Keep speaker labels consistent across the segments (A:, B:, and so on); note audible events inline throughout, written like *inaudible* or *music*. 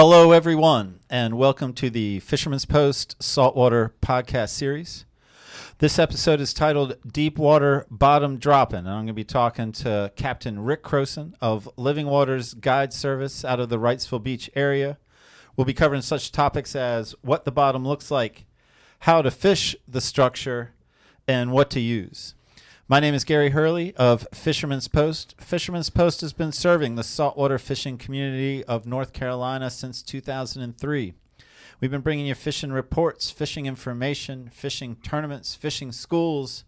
A: Hello, everyone, and welcome to the Fisherman's Post Saltwater Podcast Series. This episode is titled Deep Water Bottom Dropping, and I'm going to be talking to Captain Rick Croson of Living Waters Guide Service out of the Wrightsville Beach area. We'll be covering such topics as what the bottom looks like, how to fish the structure, and what to use. My name is Gary Hurley of Fisherman's Post. Fisherman's Post has been serving the saltwater fishing community of North Carolina since 2003. We've been bringing you fishing reports, fishing information, fishing tournaments, fishing schools,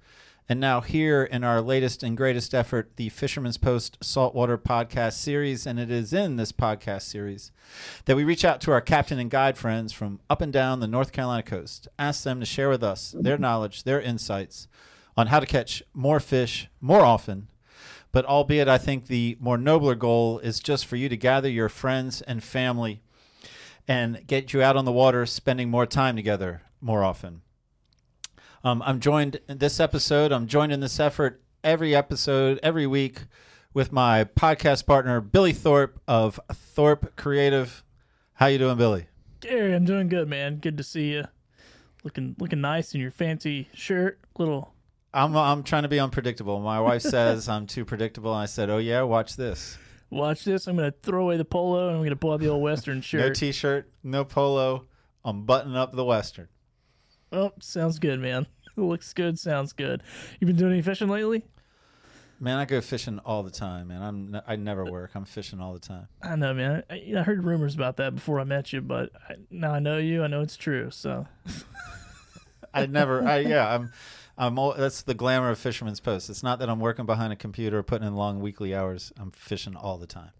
A: and now here in our latest and greatest effort, the Fisherman's Post Saltwater Podcast Series. And it is in this podcast series that we reach out to our captain and guide friends from up and down the North Carolina coast, ask them to share with us their knowledge, their insights on how to catch more fish more often. But albeit, I think the more nobler goal is just for you to gather your friends and family and get you out on the water, spending more time together more often. Um, I'm joined in this episode. I'm joined in this effort every episode, every week, with my podcast partner Billy Thorpe of Thorpe Creative. How you doing, Billy?
B: Gary, I'm doing good, man. Good to see you. Looking looking nice in your fancy shirt. Little
A: I'm I'm trying to be unpredictable. My wife says I'm too predictable, and I said, "Oh yeah, watch this."
B: watch this. I'm gonna throw away the polo and I'm gonna pull out the old western *laughs* shirt.
A: No t-shirt, no polo. I'm buttoning up the western.
B: oh, sounds good, man. *laughs* Looks good, sounds good. You been doing any fishing lately?
A: Man, I go fishing all the time, man. I'm n- I never work. I'm fishing all the time.
B: I know, man. I, I heard rumors about that before I met you, but I, now I know you. I know it's true. So *laughs*
A: I never. I yeah. I'm. I'm. All, that's the glamour of Fisherman's Post. It's not that I'm working behind a computer, putting in long weekly hours. I'm fishing all the time.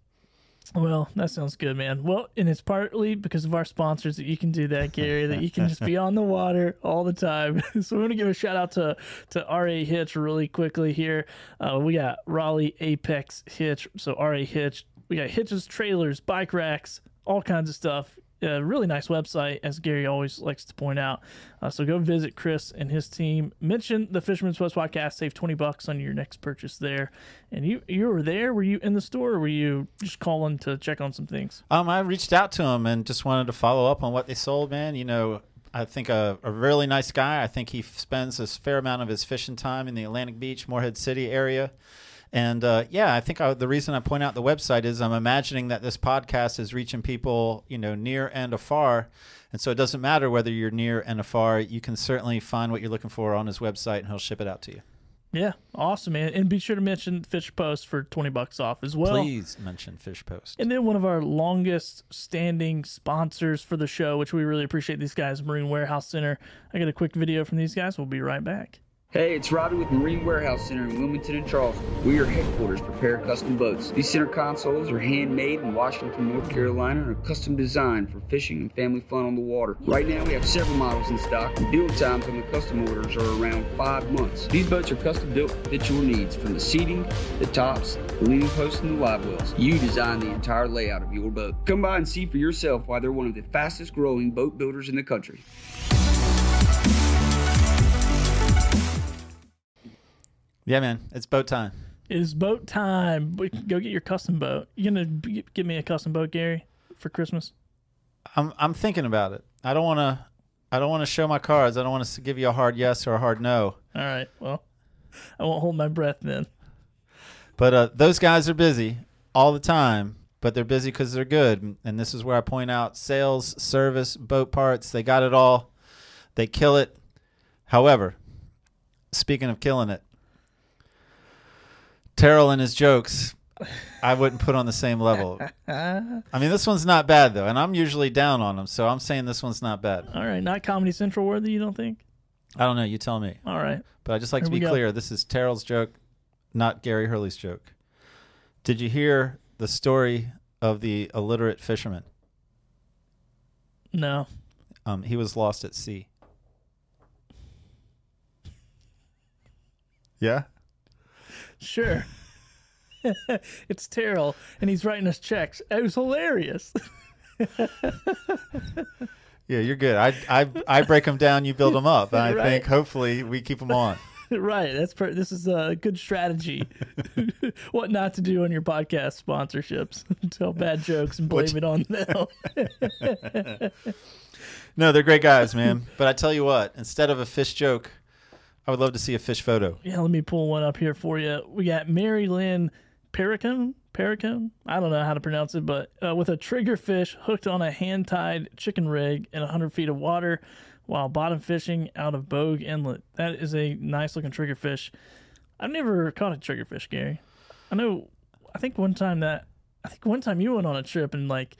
B: Well, that sounds good, man. Well, and it's partly because of our sponsors that you can do that, Gary, that you can just be *laughs* on the water all the time. *laughs* so we want to give a shout out to to RA Hitch really quickly here. Uh, we got Raleigh Apex Hitch, so RA Hitch. We got hitches, trailers, bike racks, all kinds of stuff. A really nice website, as Gary always likes to point out. Uh, so go visit Chris and his team. Mention the Fisherman's Post podcast. Save twenty bucks on your next purchase there. And you you were there? Were you in the store? or Were you just calling to check on some things?
A: Um, I reached out to him and just wanted to follow up on what they sold, man. You know, I think a, a really nice guy. I think he spends a fair amount of his fishing time in the Atlantic Beach, Morehead City area. And uh, yeah, I think I, the reason I point out the website is I'm imagining that this podcast is reaching people, you know, near and afar. And so it doesn't matter whether you're near and afar. You can certainly find what you're looking for on his website, and he'll ship it out to you.
B: Yeah, awesome, man. And be sure to mention Fish Post for twenty bucks off as well.
A: Please mention Fish Post.
B: And then one of our longest standing sponsors for the show, which we really appreciate these guys, Marine Warehouse Center. I got a quick video from these guys. We'll be right back.
C: Hey, it's Robbie with Marine Warehouse Center in Wilmington and Charleston. We are headquarters for Prepare Custom Boats. These center consoles are handmade in Washington, North Carolina, and are custom designed for fishing and family fun on the water. Right now, we have several models in stock, and build times on the custom orders are around five months. These boats are custom built to fit your needs, from the seating, the tops, the leaning posts, and the live wells. You design the entire layout of your boat. Come by and see for yourself why they're one of the fastest growing boat builders in the country.
A: Yeah, man, it's boat time.
B: It is boat time. Go get your custom boat. You gonna b- give me a custom boat, Gary, for Christmas?
A: I'm I'm thinking about it. I don't want to. I don't want to show my cards. I don't want to give you a hard yes or a hard no.
B: All right. Well, I won't hold my breath then.
A: But uh, those guys are busy all the time, but they're busy because they're good. And this is where I point out sales, service, boat parts, they got it all. They kill it. However, speaking of killing it, Terrell and his jokes, I wouldn't put on the same level. *laughs* I mean, this one's not bad, though. And I'm usually down on them. So I'm saying this one's not bad.
B: All right. Not Comedy Central worthy, you don't think?
A: I don't know. You tell me.
B: All right.
A: But I just like to
B: Here we
A: be clear. This is Terrell's joke, not Gary Hurley's joke. Did you hear the story of the illiterate fisherman?
B: No.
A: Um, he was lost at sea. Yeah.
B: Sure. *laughs* it's Terrell, and he's writing us checks. It was hilarious. *laughs*
A: Yeah, you're good. I I I break them down. You build them up. And I
B: Right.
A: think hopefully we keep them on. *laughs*
B: right. That's per- this is a good strategy. what not to do on your podcast sponsorships? Tell bad jokes and blame it on them.
A: No, they're great guys, man. But I tell you what, instead of a fish joke, I would love to see a fish photo.
B: yeah, let me pull one up here for you. We got Mary Lynn Perricone. Perricone? I don't know how to pronounce it, but uh, with a trigger fish hooked on a hand tied chicken rig in 100 feet of water while bottom fishing out of Bogue Inlet. That is a nice looking trigger fish. I've never caught a trigger fish, Gary. I know, I think one time that, I think one time you went on a trip and like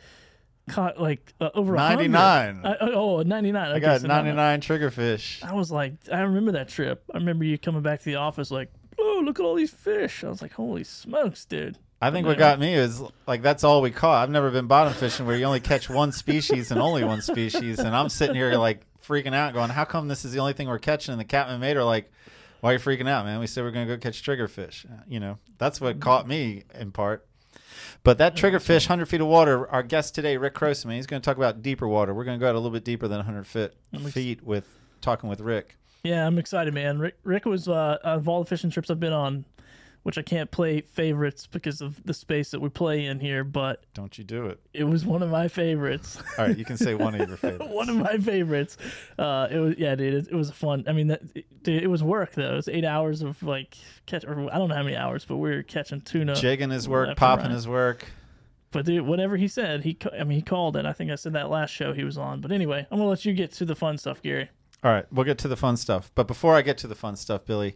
B: caught like uh, over
A: 99.
B: I, oh, 99.
A: I
B: Okay,
A: got
B: so not-
A: 99 triggerfish.
B: I was like, I remember that trip. I remember you coming back to the office like, oh, look at all these fish. I was like, holy smokes, dude.
A: I think what got me is like that's all we caught. I've never been bottom fishing where you only catch one species and only one species, and I'm sitting here like freaking out, going, "How come this is the only thing we're catching?" And the captain and mate are like, "Why are you freaking out, man? We said we're gonna go catch triggerfish." You know, that's what caught me in part. But that triggerfish, 100 feet of water. Our guest today, Rick Croson, he's going to talk about deeper water. We're going to go out a little bit deeper than 100 feet, feet with talking with Rick.
B: Yeah, I'm excited, man. Rick, Rick was uh, of all the fishing trips I've been on, which I can't play favorites because of the space that we play in here, but
A: Don't you do it?
B: it was one of my favorites.
A: All right, you can say one of your *laughs* favorites.
B: one of my favorites. Uh, it was yeah, dude. It, it was fun. I mean, that, dude, it was work though. It was eight hours of like catch. Or I don't know how many hours, but we were catching tuna.
A: Jigging his work, popping his work.
B: But dude, whatever he said, he I mean he called it. I think I said that last show he was on. But anyway, I'm gonna let you get to the fun stuff, Gary.
A: All right, we'll get to the fun stuff. But before I get to the fun stuff, Billy,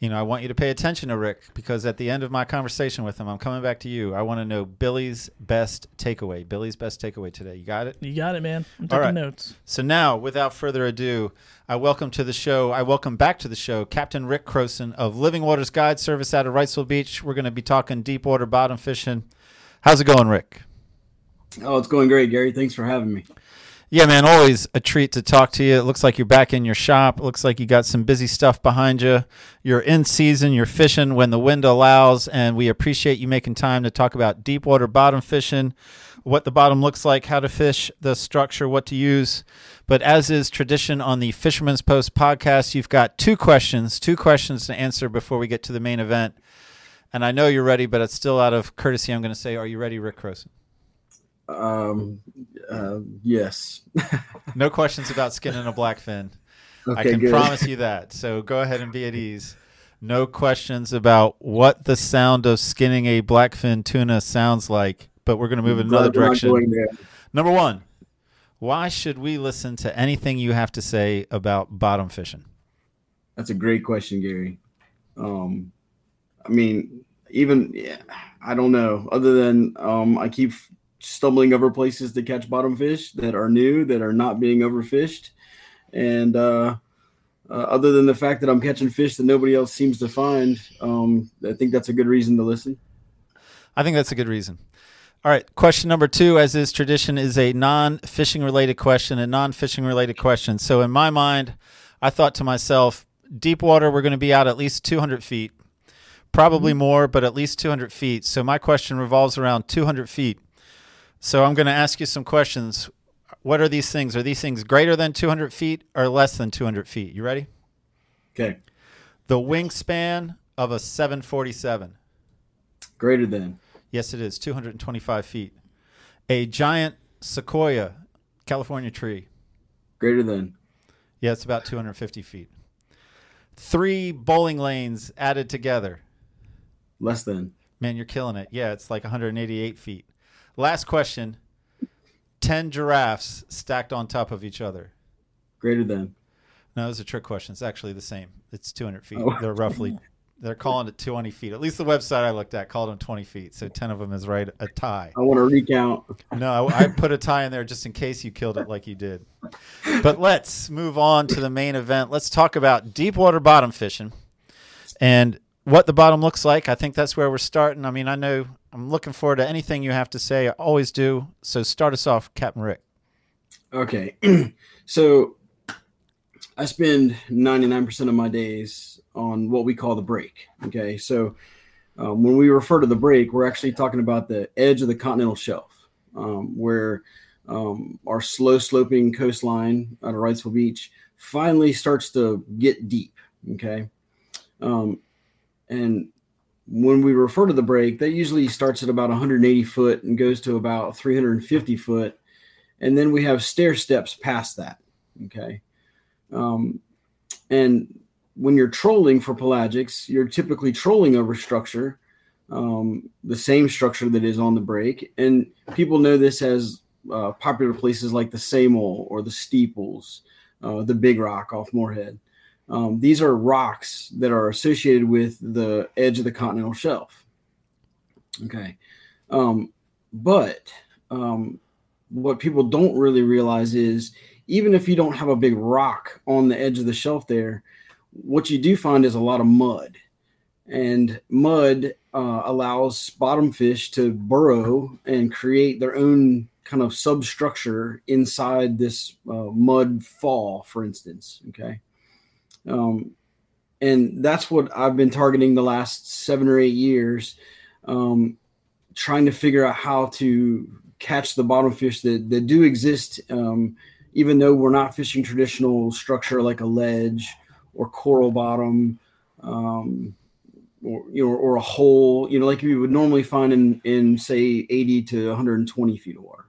A: you know, I want you to pay attention to Rick because at the end of my conversation with him, I'm coming back to you. I want to know Billy's best takeaway. Billy's best takeaway today. You got it?
B: You got it, man. I'm
A: All
B: taking
A: right.
B: notes.
A: So now, without further ado, I welcome to the show. I welcome back to the show Captain Rick Croson of Living Waters Guide Service out of Wrightsville Beach. We're going to be talking deep water bottom fishing. How's it going, Rick?
D: Oh, it's going great, Gary. Thanks for having me.
A: Yeah, man, always a treat to talk to you. It looks like you're back in your shop. It looks like you got some busy stuff behind you. You're in season, you're fishing when the wind allows, and we appreciate you making time to talk about deep water bottom fishing, what the bottom looks like, how to fish, the structure, what to use. But as is tradition on the Fisherman's Post podcast, you've got two questions, two questions to answer before we get to the main event. And I know you're ready, but it's still out of courtesy. I'm going to say, Are you ready, Rick Croson?
D: Um, uh, yes.
A: No questions about skinning a blackfin. I
D: Okay,
A: can
D: good.
A: promise you that. So go ahead and be at ease. No questions about what the sound of skinning a blackfin tuna sounds like, but we're going to move in another
D: Glad we're not
A: direction. Number one, why should we listen to anything you have to say about bottom fishing?
D: That's a great question, Gary. Um, I mean, even yeah, I don't know. Other than um, I keep stumbling over places to catch bottom fish that are new, that are not being overfished, and uh, uh, other than the fact that I'm catching fish that nobody else seems to find, um, I think that's a good reason to listen.
A: I think that's a good reason. All right, question number two, as is tradition, is a non fishing related question, a non fishing related question. So, in my mind, I thought to myself, deep water, we're going to be out at least 200 feet, probably more, but at least 200 feet. So, my question revolves around 200 feet. So, I'm going to ask you some questions. What are these things? Are these things greater than 200 feet or less than 200 feet? You ready?
D: Okay,
A: The wingspan of a 747.
D: greater than
A: Yes, it is 225 feet. A giant sequoia, California tree.
D: greater than
A: Yeah, it's about 250 feet. Three bowling lanes added together.
D: less than
A: Man, you're killing it. Yeah, it's like 188 feet. Last question 10 giraffes stacked on top of each other.
D: greater than
A: No, it was a trick question. It's actually the same. It's 200 feet.
D: Oh.
A: They're roughly, they're calling it 20 feet. At least the website I looked at called them 20 feet. So 10 of them is right, a tie.
D: I want to recount.
A: No, I, I put a tie in there just in case you killed it like you did. But let's move on to the main event. Let's talk about deep water bottom fishing and what the bottom looks like. I think that's where we're starting. I mean, I know I'm looking forward to anything you have to say. I always do. So start us off, Captain Rick.
D: Okay. *clears throat* so I spend 99% of my days on what we call the break. Okay. So um, when we refer to the break, we're actually talking about the edge of the continental shelf, um, where um, our slow sloping coastline out of Wrightsville Beach finally starts to get deep. Okay. Um, and when we refer to the break, that usually starts at about 180 foot and goes to about 350 foot. And then we have stair steps past that. Okay. Um, and when you're trolling for pelagics, you're typically trolling over structure, um, the same structure that is on the break. And people know this as uh, popular places like the Samel or the Steeples, uh, the Big Rock off Morehead. Um, these are rocks that are associated with the edge of the continental shelf. Okay. Um, but um, what people don't really realize is even if you don't have a big rock on the edge of the shelf there, what you do find is a lot of mud. And mud uh, allows bottom fish to burrow and create their own kind of substructure inside this uh, mud fall, for instance. Okay. Um, and that's what I've been targeting the last seven or eight years, um, trying to figure out how to catch the bottom fish that, that do exist, um, even though we're not fishing traditional structure like a ledge or coral bottom, um, or you know, or a hole, you know, like you would normally find in in say 80 to 120 feet of water.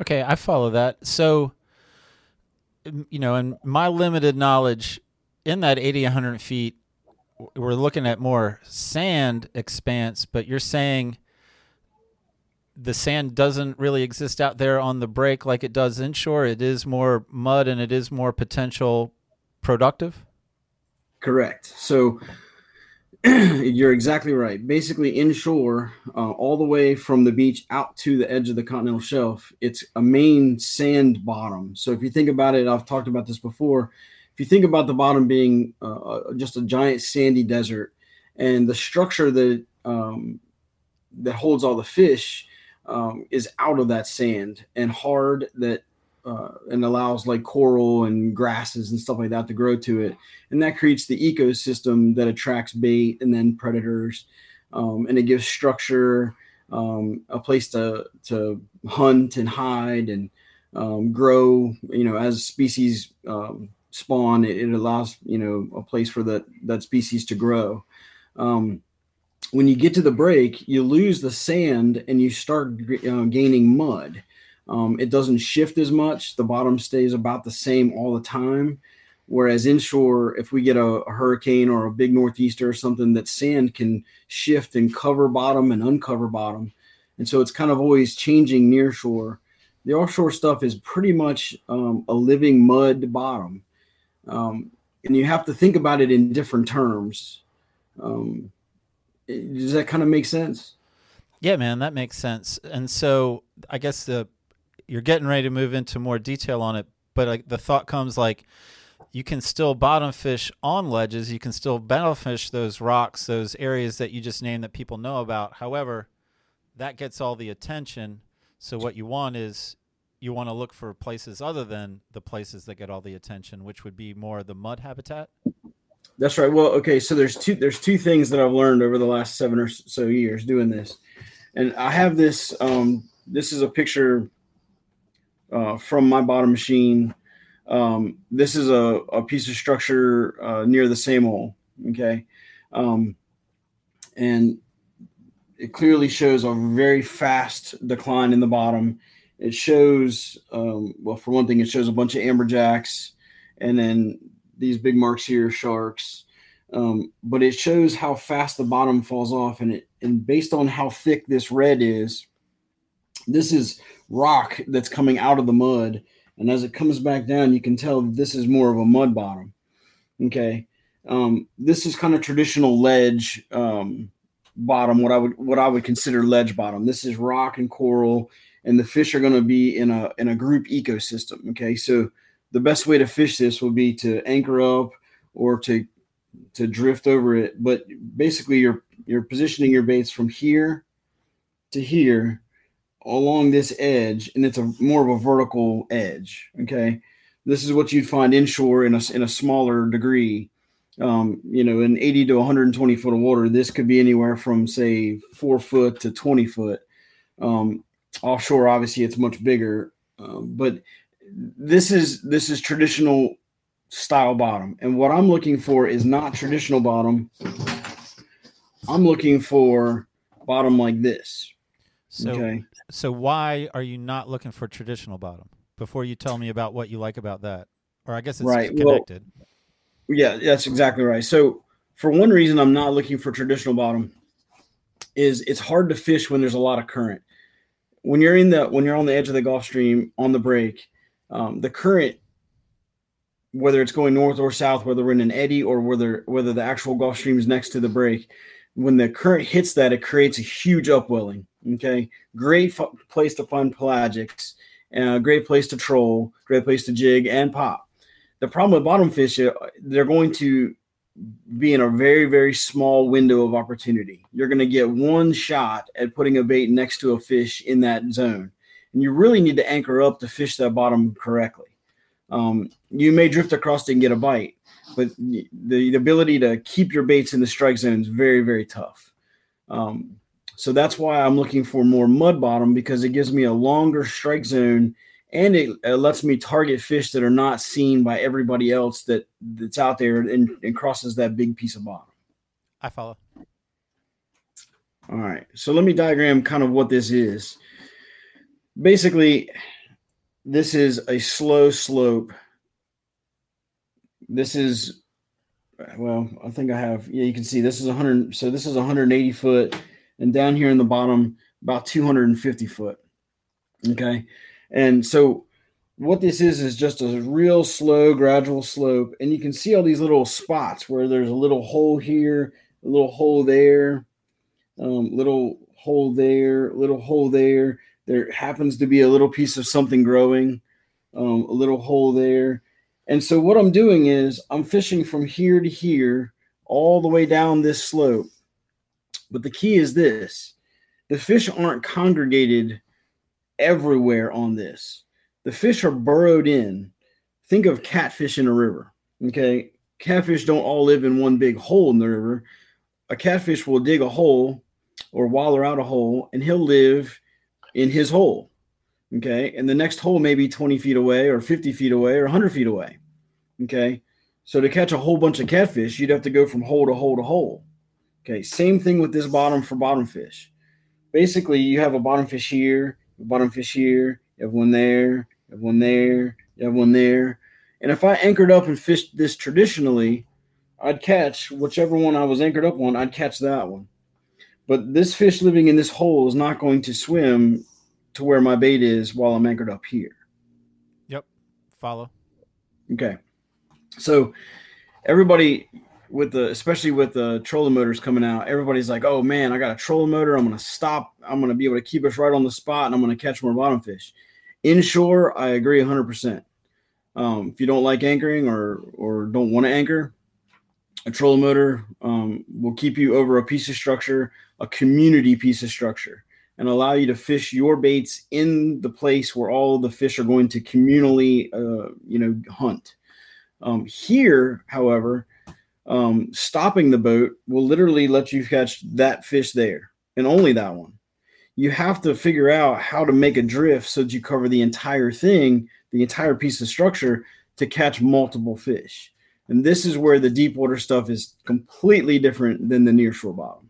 A: Okay, I follow that. So you know, in my limited knowledge, in that 80, 100 feet, we're looking at more sand expanse, but you're saying the sand doesn't really exist out there on the break like it does inshore. It is more mud and it is more potential productive.
D: Correct. So *clears throat* you're exactly right. Basically, inshore, uh, all the way from the beach out to the edge of the continental shelf, it's a main sand bottom. So if you think about it, I've talked about this before. If you think about the bottom being uh, uh just a giant sandy desert, and the structure that um, that holds all the fish um, is out of that sand and hard that uh, and allows like coral and grasses and stuff like that to grow to it. And that creates the ecosystem that attracts bait and then predators. Um, and it gives structure, um, a place to, to hunt and hide and um, grow, you know, as species um, spawn, it, it, allows, you know, a place for that, that species to grow. Um, when you get to the break, you lose the sand and you start uh, gaining mud um, it doesn't shift as much. The bottom stays about the same all the time. Whereas inshore, if we get a, a, hurricane or a big northeaster or something, that sand can shift and cover bottom and uncover bottom. And so it's kind of always changing near shore. The offshore stuff is pretty much um, a living mud bottom. Um, and you have to think about it in different terms. Um, does that kind of make sense?
A: Yeah, man, that makes sense. And so I guess the you're getting ready to move into more detail on it, but like the thought comes like you can still bottom fish on ledges. You can still battle fish those rocks, those areas that you just named that people know about. However, that gets all the attention. So what you want is you want to look for places other than the places that get all the attention, which would be more the mud habitat.
D: That's right. Well, okay, so there's two there's two things that I've learned over the last seven or so years doing this, and I have this. Um, this is a picture uh, from my bottom machine. Um, this is a, a piece of structure uh, near the Samel. Okay. Um, and it clearly shows a very fast decline in the bottom. It shows, um, well, for one thing, it shows a bunch of amberjacks and then these big marks here, sharks. Um, but it shows how fast the bottom falls off. And it, and based on how thick this red is, this is rock that's coming out of the mud. And as it comes back down, you can tell this is more of a mud bottom. Okay. Um, this is kind of traditional ledge um, bottom, what I would what I would consider ledge bottom. This is rock and coral, and the fish are going to be in a in a group ecosystem. Okay, so the best way to fish this will be to anchor up or to to drift over it. But basically, you're you're positioning your baits from here to here along this edge, and it's a more of a vertical edge. Okay, this is what you'd find inshore in a in a smaller degree. Um, you know, in 80 to 120 foot of water, this could be anywhere from say four foot to 20 foot. Um, offshore, obviously, it's much bigger, um, but this is this is traditional style bottom. And what I'm looking for is not traditional bottom. I'm looking for bottom like this.
A: So,
D: okay.
A: so why are you not looking for traditional bottom? Before you tell me about what you like about that, or I guess it's
D: Right, well-
A: connected.
D: Yeah, that's exactly right. So, for one reason, I'm not looking for traditional bottom is it's hard to fish when there's a lot of current. When you're in the when you're on the edge of the Gulf Stream on the break, um, the current, whether it's going north or south, whether we're in an eddy or whether whether the actual Gulf Stream is next to the break, when the current hits that, it creates a huge upwelling. Okay, great f- place to find pelagics, uh, great place to troll, great place to jig and pop. The problem with bottom fish, uh, they're going to be in a very, very small window of opportunity. You're going to get one shot at putting a bait next to a fish in that zone. And you really need to anchor up to fish that bottom correctly. Um, you may drift across and get a bite, but the, the ability to keep your baits in the strike zone is very, very tough. Um, so that's why I'm looking for more mud bottom because it gives me a longer strike zone and it, it lets me target fish that are not seen by everybody else that that's out there and, and crosses that big piece of bottom.
A: I follow.
D: All right. So let me diagram kind of what this is. Basically, this is a slow slope. This is, well, I think I have, yeah, you can see this is 100. So this is 180 foot, and down here in the bottom, about 250 foot. Okay. And so what this is is just a real slow, gradual slope. And you can see all these little spots where there's a little hole here, a little hole there, um, little hole there, little hole there. There happens to be a little piece of something growing, um, a little hole there. And so what I'm doing is I'm fishing from here to here, all the way down this slope. But the key is this the fish aren't congregated everywhere on this. The fish are burrowed in. Think of catfish in a river. Okay. Catfish don't all live in one big hole in the river. A catfish will dig a hole or waller out a hole and he'll live in his hole. Okay. And the next hole may be 20 feet away or 50 feet away or 100 feet away. Okay. So to catch a whole bunch of catfish, you'd have to go from hole to hole to hole. Okay. Same thing with this bottom for bottom fish. Basically, you have a bottom fish here, a bottom fish here, you have one there, you have one there, you have one there. And if I anchored up and fished this traditionally, I'd catch whichever one I was anchored up on, I'd catch that one. But this fish living in this hole is not going to swim to where my bait is while I'm anchored up here.
A: Yep. Follow.
D: Okay. So everybody with the especially with the trolling motors coming out, everybody's like, "Oh man, I got a trolling motor. I'm to stop. I'm to be able to keep us right on the spot, and I'm to catch more bottom fish." Inshore, I agree 100. percent um, If you don't like anchoring or or don't want to anchor, a trolling motor um, will keep you over a piece of structure, a community piece of structure, and allow you to fish your baits in the place where all the fish are going to communally, uh, you know, hunt. Um, here, however, um, stopping the boat will literally let you catch that fish there and only that one. You have to figure out how to make a drift so that you cover the entire thing, the entire piece of structure to catch multiple fish. And this is where the deep water stuff is completely different than the nearshore bottom.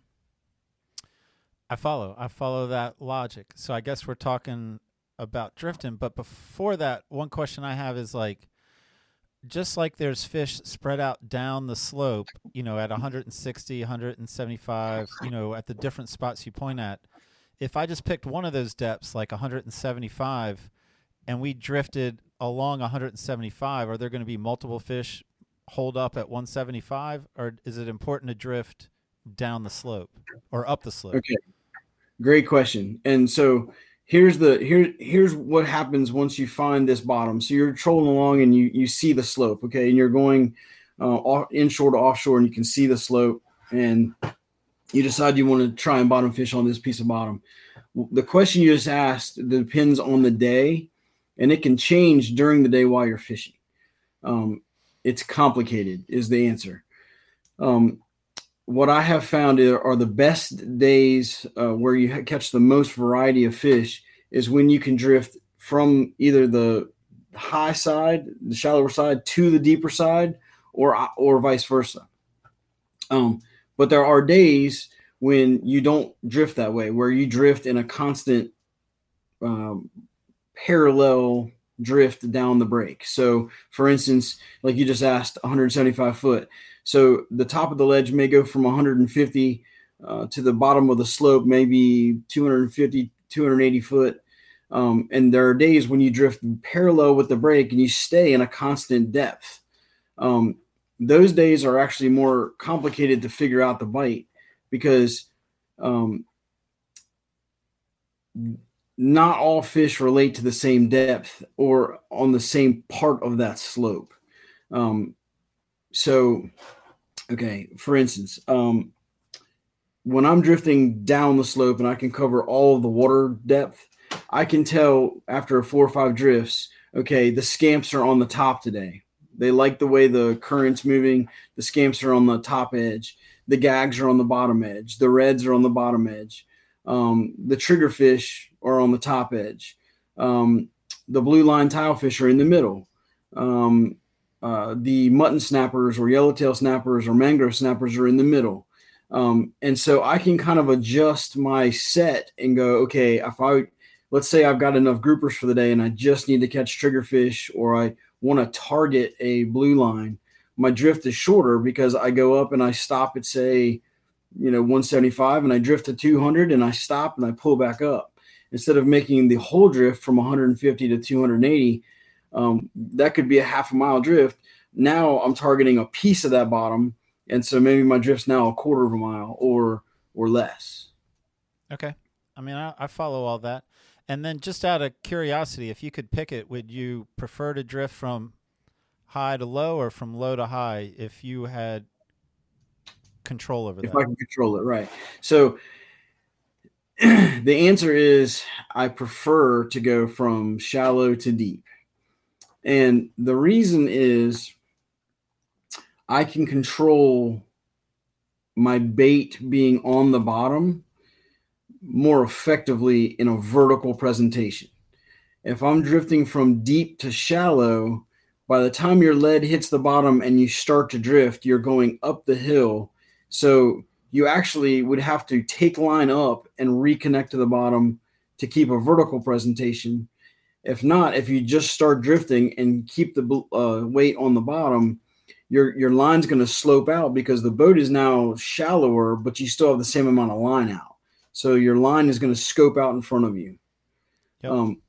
A: I follow. I follow that logic. So I guess we're talking about drifting, but before that, one question I have is like just like there's fish spread out down the slope, you know, at 160, 175, you know, at the different spots you point at. If I just picked one of those depths like 175 and we drifted along 175, are there going to be multiple fish hold up at 175 or is it important to drift down the slope or up the slope?
D: Okay. Great question. And so here's the here here's what happens once you find this bottom. So you're trolling along and you you see the slope, okay, and you're going uh, off, inshore to offshore, and you can see the slope, and you decide you want to try and bottom fish on this piece of bottom. The question you just asked depends on the day, and it can change during the day while you're fishing. Um, it's complicated, is the answer. Um, what I have found are the best days uh, where you catch the most variety of fish is when you can drift from either the high side, the shallower side, to the deeper side, or or vice versa. Um, but there are days when you don't drift that way, where you drift in a constant um, parallel drift down the break. So, for instance, like you just asked, 175 foot. So the top of the ledge may go from 150 uh, to the bottom of the slope, maybe 250, 280 foot. Um, and there are days when you drift parallel with the break and you stay in a constant depth. Um, those days are actually more complicated to figure out the bite because um, not all fish relate to the same depth or on the same part of that slope. Um, so, okay, for instance, um, when I'm drifting down the slope and I can cover all of the water depth, I can tell after four or five drifts, okay, the scamps are on the top today. They like the way the current's moving. The scamps are on the top edge. The gags are on the bottom edge. The reds are on the bottom edge. Um, the triggerfish are on the top edge. Um, the blue line tilefish are in the middle. Um, uh, the mutton snappers or yellowtail snappers or mangrove snappers are in the middle. Um, and so I can kind of adjust my set and go, okay, if I let's say I've got enough groupers for the day and I just need to catch triggerfish or I want to target a blue line, my drift is shorter because I go up and I stop at say, you know, 175 and I drift to 200 and I stop and I pull back up instead of making the whole drift from 150 to 280. Um, that could be a half a mile drift. Now I'm targeting a piece of that bottom and so maybe my drift's now a quarter of a mile or or less.
A: Okay, I mean I, I follow all that, and then just out of curiosity, if you could pick it, would you prefer to drift from high to low or from low to high if you had control over that?
D: If I can control it, right? So *clears throat* the answer is I prefer to go from shallow to deep. And the reason is I can control my bait being on the bottom more effectively in a vertical presentation. If I'm drifting from deep to shallow, by the time your lead hits the bottom and you start to drift, you're going up the hill. So you actually would have to take line up and reconnect to the bottom to keep a vertical presentation. If not, if you just start drifting and keep the uh, weight on the bottom, your your line's going to slope out because the boat is now shallower, but you still have the same amount of line out. So your line is going to scope out in front of you. Yep. Um,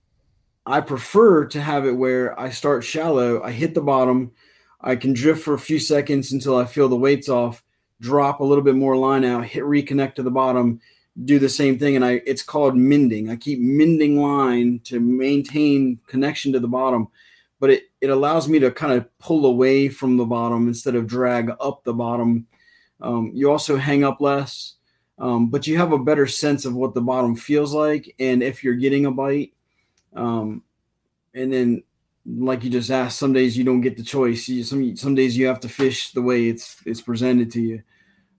D: I prefer to have it where I start shallow, I hit the bottom, I can drift for a few seconds until I feel the weights off, drop a little bit more line out, hit reconnect to the bottom, do the same thing, and I it's called mending. I keep mending line to maintain connection to the bottom but it, it allows me to kind of pull away from the bottom instead of drag up the bottom. Um, you also hang up less, um, but you have a better sense of what the bottom feels like and if you're getting a bite. Um, and then, like you just asked, some days you don't get the choice. You, some some days you have to fish the way it's it's presented to you.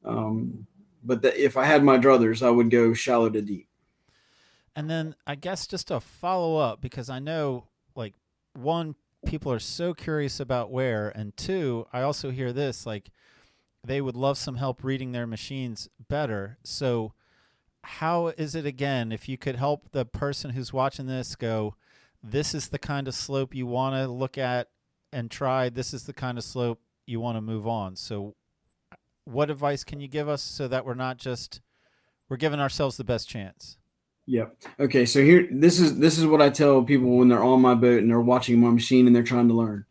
D: Um, but the, if I had my druthers, I would go shallow to deep.
A: And then I guess just to follow up because I know like one people are so curious about where and two i also hear this like they would love some help reading their machines better. So how is it again if you could help the person who's watching this go this is the kind of slope you want to look at and try. This is the kind of slope you want to move on. So what advice can you give us so that we're not just we're giving ourselves the best chance
D: Yep. Okay. So here, this is this is what I tell people when they're on my boat and they're watching my machine and they're trying to learn.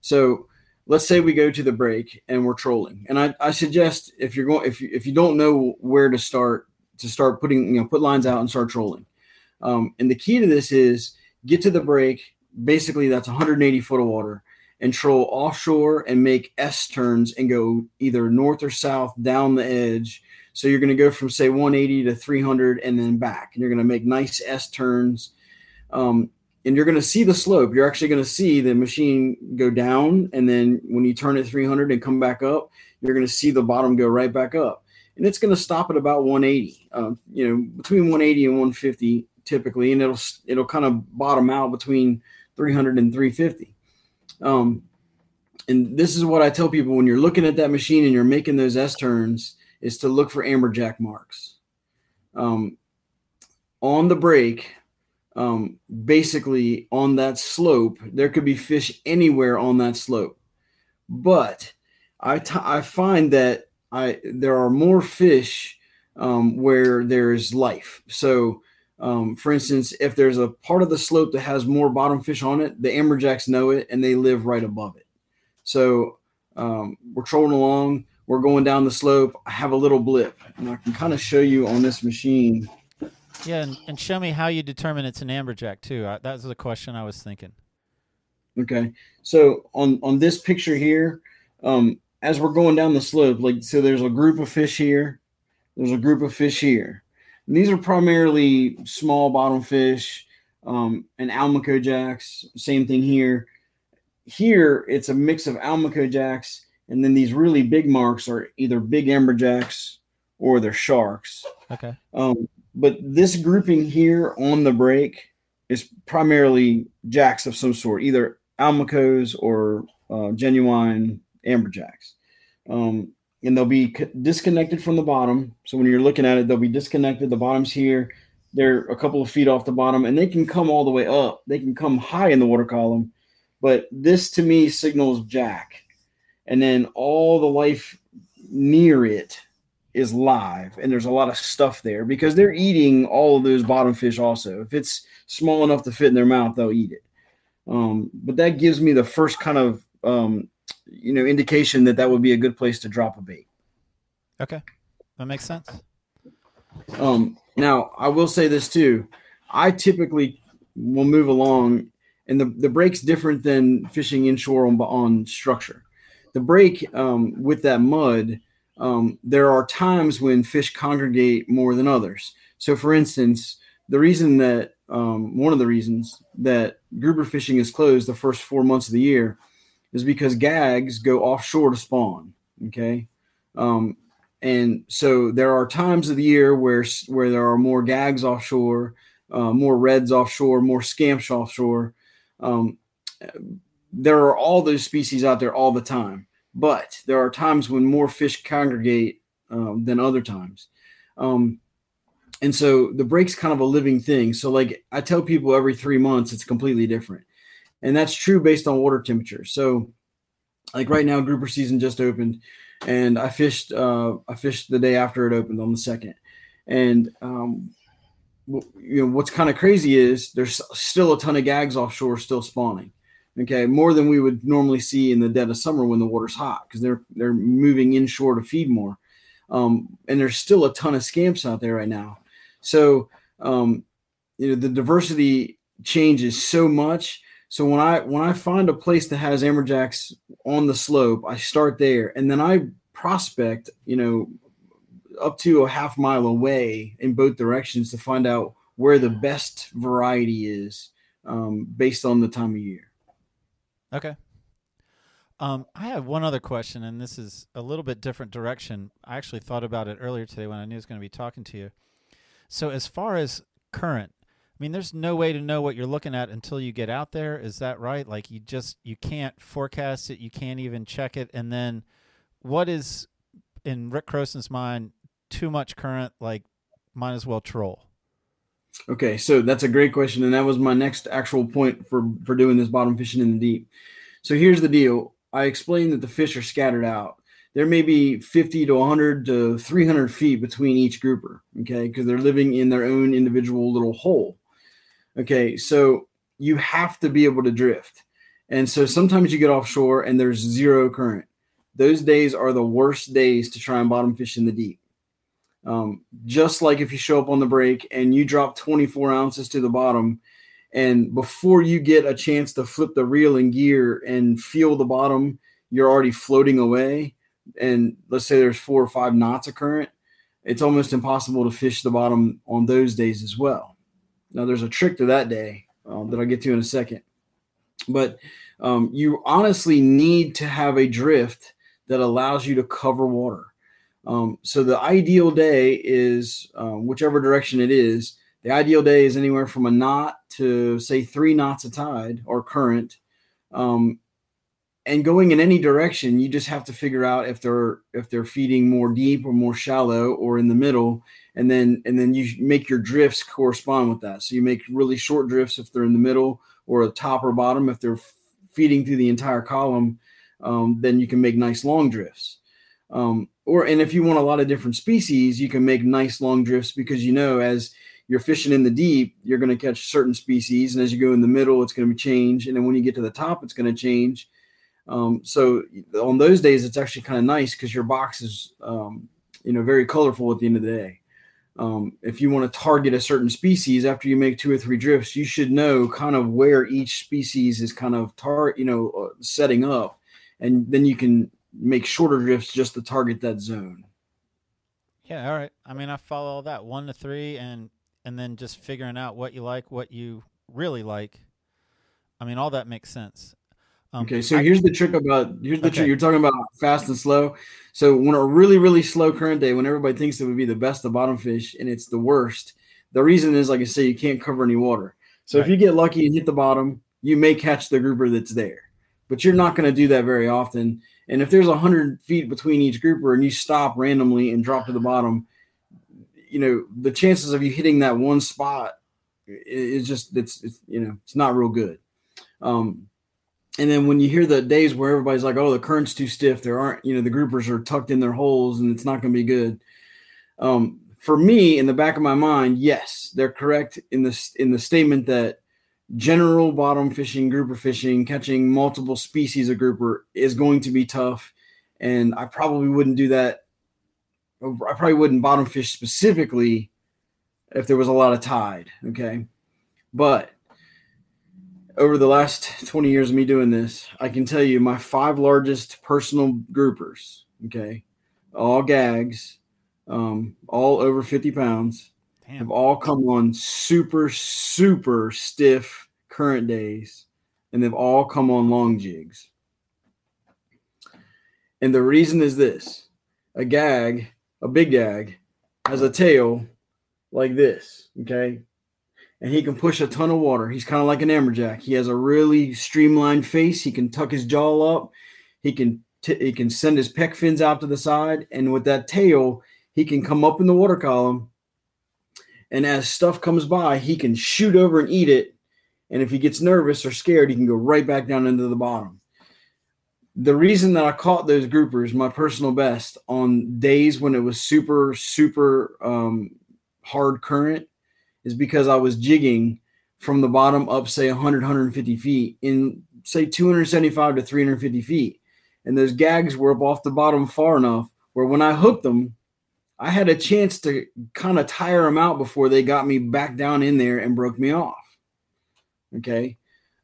D: So let's say we go to the break and we're trolling, and I, I suggest if you're going if you, if you don't know where to start to start putting you know put lines out and start trolling. Um, and the key to this is get to the break. Basically, that's 180 foot of water and troll offshore and make S turns and go either north or south down the edge so you're going to go from say 180 to 300 and then back, and you're going to make nice S turns. Um, and you're going to see the slope. You're actually going to see the machine go down, and then when you turn it 300 and come back up, you're going to see the bottom go right back up, and it's going to stop at about 180. Um, you know, between 180 and 150 typically, and it'll it'll kind of bottom out between 300 and 350. Um, and this is what I tell people when you're looking at that machine and you're making those S turns is to look for amberjack marks. Um, on the break, um, basically on that slope, there could be fish anywhere on that slope. But I, t- I find that I there are more fish um, where there's life. So, um, for instance, if there's a part of the slope that has more bottom fish on it, the amberjacks know it and they live right above it. So um, we're trolling along, we're going down the slope. I have a little blip, and I can kind of show you on this machine.
A: Yeah, and, and show me how you determine it's an amberjack too. I, that was the question I was thinking.
D: Okay, so on on this picture here, um, as we're going down the slope, like so, there's a group of fish here, there's a group of fish here. And these are primarily small bottom fish um, and almaco jacks. Same thing here. Here, it's a mix of almaco jacks, and then these really big marks are either big amberjacks or they're sharks.
A: Okay.
D: Um, but this grouping here on the break is primarily jacks of some sort, either almacos or uh, genuine amberjacks. Um, and they'll be disconnected from the bottom. So when you're looking at it, they'll be disconnected. The bottom's here. They're a couple of feet off the bottom, and they can come all the way up. They can come high in the water column, but this to me signals jack. And then all the life near it is live, and there's a lot of stuff there because they're eating all of those bottom fish. Also, if it's small enough to fit in their mouth, they'll eat it. Um, but that gives me the first kind of um, you know indication that that would be a good place to drop a bait.
A: Okay, that makes sense.
D: Um, now I will say this too. I typically will move along, and the the break's different than fishing inshore on on structure. The break um, with that mud, um, there are times when fish congregate more than others. So, for instance, the reason that um, one of the reasons that grouper fishing is closed the first four months of the year is because gags go offshore to spawn. Okay. Um, and so there are times of the year where where there are more gags offshore, uh, more reds offshore, more scamps offshore. Um, there are all those species out there all the time, but there are times when more fish congregate um, than other times. Um, and so the break's kind of a living thing. So like I tell people every three months, it's completely different and that's true based on water temperature. So, like right now, grouper season just opened, and I fished. Uh, I fished the day after it opened on the second, and um, you know what's kind of crazy is there's still a ton of gags offshore still spawning. Okay, more than we would normally see in the dead of summer when the water's hot because they're they're moving inshore to feed more, um, and there's still a ton of scamps out there right now. So um, you know the diversity changes so much so when I when I find a place that has amberjacks on the slope, I start there, and then I prospect, you know, up to a half mile away in both directions to find out where the best variety is um, based on the time of year.
A: Okay. Um, I have one other question, and this is a little bit different direction. I actually thought about it earlier today when I knew I was going to be talking to you. So, as far as current, I mean, there's no way to know what you're looking at until you get out there. Is that right? Like you just you can't forecast it. You can't even check it. And then, what is in Rick Croson's mind too much current? Like, might as well troll.
D: Okay, so that's a great question, and that was my next actual point for for doing this bottom fishing in the deep. So here's the deal: I explained that the fish are scattered out. There may be 50 to 100 to 300 feet between each grouper, okay, because they're living in their own individual little hole. Okay, so you have to be able to drift. And so sometimes you get offshore and there's zero current. Those days are the worst days to try and bottom fish in the deep. Um, just like if you show up on the break and you drop 24 ounces to the bottom, and before you get a chance to flip the reel and gear and feel the bottom, you're already floating away. And let's say there's four or five knots of current, it's almost impossible to fish the bottom on those days as well. Now, there's a trick to that day um, that I'll get to in a second. But um, you honestly need to have a drift that allows you to cover water. Um, so the ideal day is um, whichever direction it is, the ideal day is anywhere from a knot to say three knots of tide or current. Um, and going in any direction, you just have to figure out if they're if they're feeding more deep or more shallow or in the middle, and then and then you make your drifts correspond with that. So you make really short drifts if they're in the middle or a top or bottom if they're feeding through the entire column. Um, then you can make nice long drifts. Um, or and if you want a lot of different species, you can make nice long drifts because you know as you're fishing in the deep, you're going to catch certain species, and as you go in the middle, it's going to change, and then when you get to the top, it's going to change. Um, so on those days, it's actually kind of nice because your box is, um, you know, very colorful at the end of the day. Um, if you want to target a certain species after you make two or three drifts, you should know kind of where each species is kind of tar, you know, uh, setting up, and then you can make shorter drifts just to target that zone.
A: Yeah, all right. I mean, I follow all that one to three, and and then just figuring out what you like, what you really like. I mean, all that makes sense.
D: Um, okay, so I, here's the trick about here's the okay. trick. You're talking about fast and slow. So when a really really slow current day, when everybody thinks it would be the best of bottom fish and it's the worst, the reason is like I say, you can't cover any water. So right. if you get lucky and hit the bottom, you may catch the grouper that's there, but you're not going to do that very often. And if there's a hundred feet between each grouper and you stop randomly and drop to the bottom, you know the chances of you hitting that one spot is just it's, it's you know it's not real good. Um, and then when you hear the days where everybody's like, "Oh, the current's too stiff," there aren't you know the groupers are tucked in their holes and it's not going to be good. Um, for me, in the back of my mind, yes, they're correct in this in the statement that general bottom fishing, grouper fishing, catching multiple species of grouper is going to be tough, and I probably wouldn't do that I probably wouldn't bottom fish specifically if there was a lot of tide. Okay. But over the last 20 years of me doing this, I can tell you my five largest personal groupers, okay, all gags, um, all over 50 pounds, Damn. have all come on super, super stiff current days, and they've all come on long jigs. And the reason is this a gag a big gag has a tail like this, okay? And he can push a ton of water. He's kind of like an amberjack. He has a really streamlined face. He can tuck his jaw up. He can t- he can send his pec fins out to the side, and with that tail, he can come up in the water column. And as stuff comes by, he can shoot over and eat it. And if he gets nervous or scared, he can go right back down into the bottom the reason that I caught those groupers, my personal best, on days when it was super, super um, hard current, is because I was jigging from the bottom up, say 100, 150 feet in, say, 275 to 350 feet. And those gags were up off the bottom far enough where when I hooked them, I had a chance to kind of tire them out before they got me back down in there and broke me off. Okay.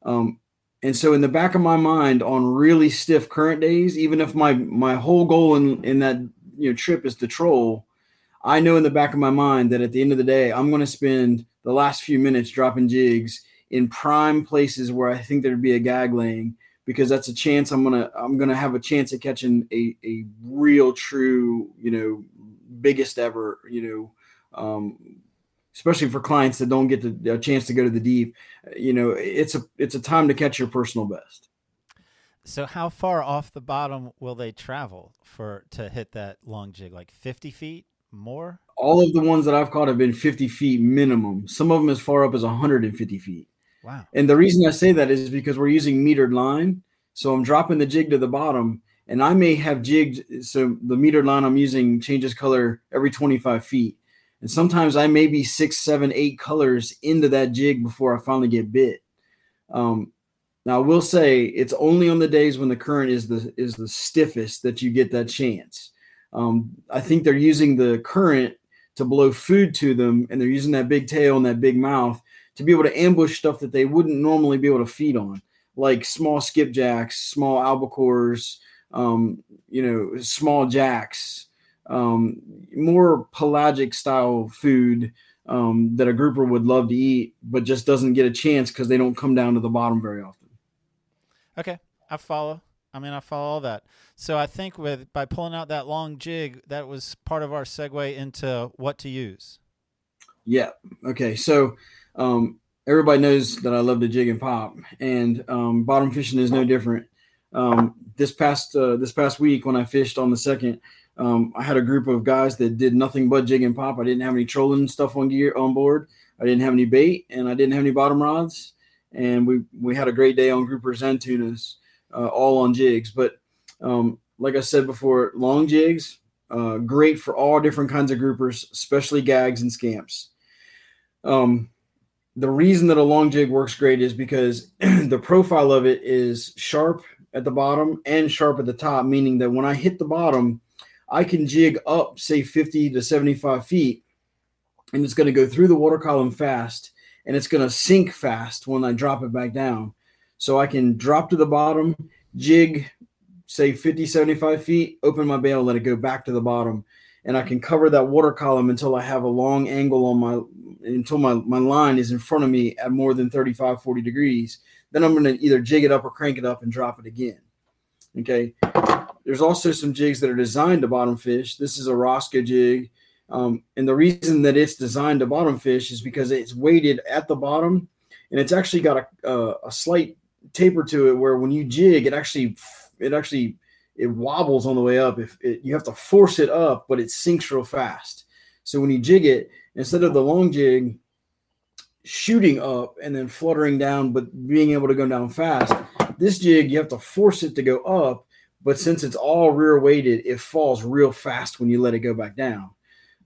D: Um, and so in the back of my mind on really stiff current days, even if my my whole goal in, in that you know trip is to troll, I know in the back of my mind that at the end of the day, I'm going to spend the last few minutes dropping jigs in prime places where I think there'd be a gag laying because that's a chance I'm gonna I'm gonna have a chance at catching a a real true you know biggest ever you know um, especially for clients that don't get the, a chance to go to the deep. You know, it's a it's a time to catch your personal best.
A: So, how far off the bottom will they travel for to hit that long jig? Like fifty feet more?
D: All of the ones that I've caught have been fifty feet minimum. Some of them as far up as one hundred and fifty feet.
A: Wow!
D: And the reason I say that is because we're using metered line. So I'm dropping the jig to the bottom, and I may have jigged. So the metered line I'm using changes color every 25 feet. And sometimes I may be six, seven, eight colors into that jig before I finally get bit. Um, now I will say it's only on the days when the current is the is the stiffest that you get that chance. Um, I think they're using the current to blow food to them, and they're using that big tail and that big mouth to be able to ambush stuff that they wouldn't normally be able to feed on, like small skipjacks, small albacores, um, you know, small jacks, um, more pelagic style food um, that a grouper would love to eat, but just doesn't get a chance because they don't come down to the bottom very often.
A: Okay, I follow. I mean, I follow all that. So I think with by pulling out that long jig, that was part of our segue into what to use.
D: Yeah. Okay. So um, everybody knows that I love to jig and pop, and um, bottom fishing is no different. Um, this past uh, this past week when I fished on the second, um, I had a group of guys that did nothing but jig and pop. I didn't have any trolling stuff on gear on board. I didn't have any bait, and I didn't have any bottom rods. And we we had a great day on groupers and tunas, uh, all on jigs. But um, like I said before, long jigs, uh, great for all different kinds of groupers, especially gags and scamps. Um, the reason that a long jig works great is because *clears throat* the profile of it is sharp at the bottom and sharp at the top, meaning that when I hit the bottom, I can jig up, say 50 to 75 feet, and it's going to go through the water column fast and it's going to sink fast when I drop it back down. So I can drop to the bottom, jig say 50, 75 feet, open my bail, let it go back to the bottom. And I can cover that water column until I have a long angle on my, until my, my line is in front of me at more than 35, 40 degrees. Then I'm going to either jig it up or crank it up and drop it again. Okay. There's also some jigs that are designed to bottom fish. This is a Rosco jig. Um, and the reason that it's designed to bottom fish is because it's weighted at the bottom and it's actually got a, a, a slight taper to it where when you jig, it actually it actually it wobbles on the way up. If it, you have to force it up, but it sinks real fast. So when you jig it, instead of the long jig shooting up and then fluttering down, but being able to go down fast, this jig you have to force it to go up. But since it's all rear weighted, it falls real fast when you let it go back down.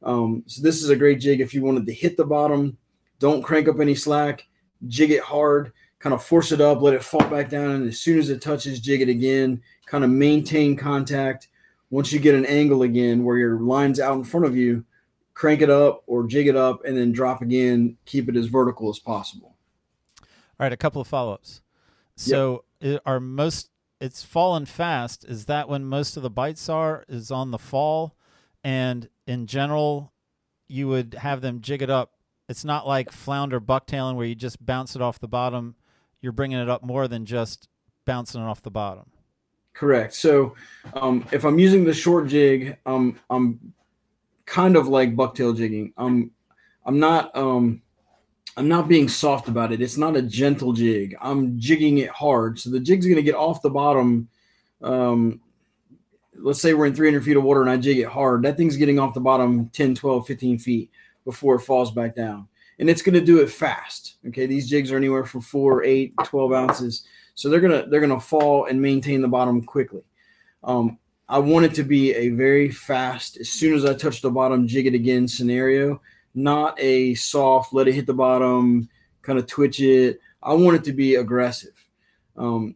D: Um, so this is a great jig if you wanted to hit the bottom. Don't crank up any slack. Jig it hard kind of force it up, let it fall back down, and as soon as it touches, jig it again. Kind of maintain contact. Once you get an angle again where your line's out in front of you, crank it up or jig it up, and then drop again. Keep it as vertical as possible.
A: All right, a couple of follow-ups. So, yep. are most it's fallen fast? Is that when most of the bites are? Is on the fall, and in general, you would have them jig it up. It's not like flounder bucktailing where you just bounce it off the bottom you're bringing it up more than just bouncing it off the bottom.
D: Correct. So um, if I'm using the short jig, um, I'm kind of like bucktail jigging. I'm I'm not um, I'm not being soft about it. It's not a gentle jig. I'm jigging it hard. So the jig's going to get off the bottom. Um, let's say we're in 300 feet of water and I jig it hard. That thing's getting off the bottom 10, 12, 15 feet before it falls back down and it's going to do it fast. Okay, these jigs are anywhere from four, eight, 12 ounces, so they're gonna they're gonna fall and maintain the bottom quickly. Um, I want it to be a very fast, as soon as I touch the bottom, jig it again scenario, not a soft, let it hit the bottom, kind of twitch it. I want it to be aggressive. Um,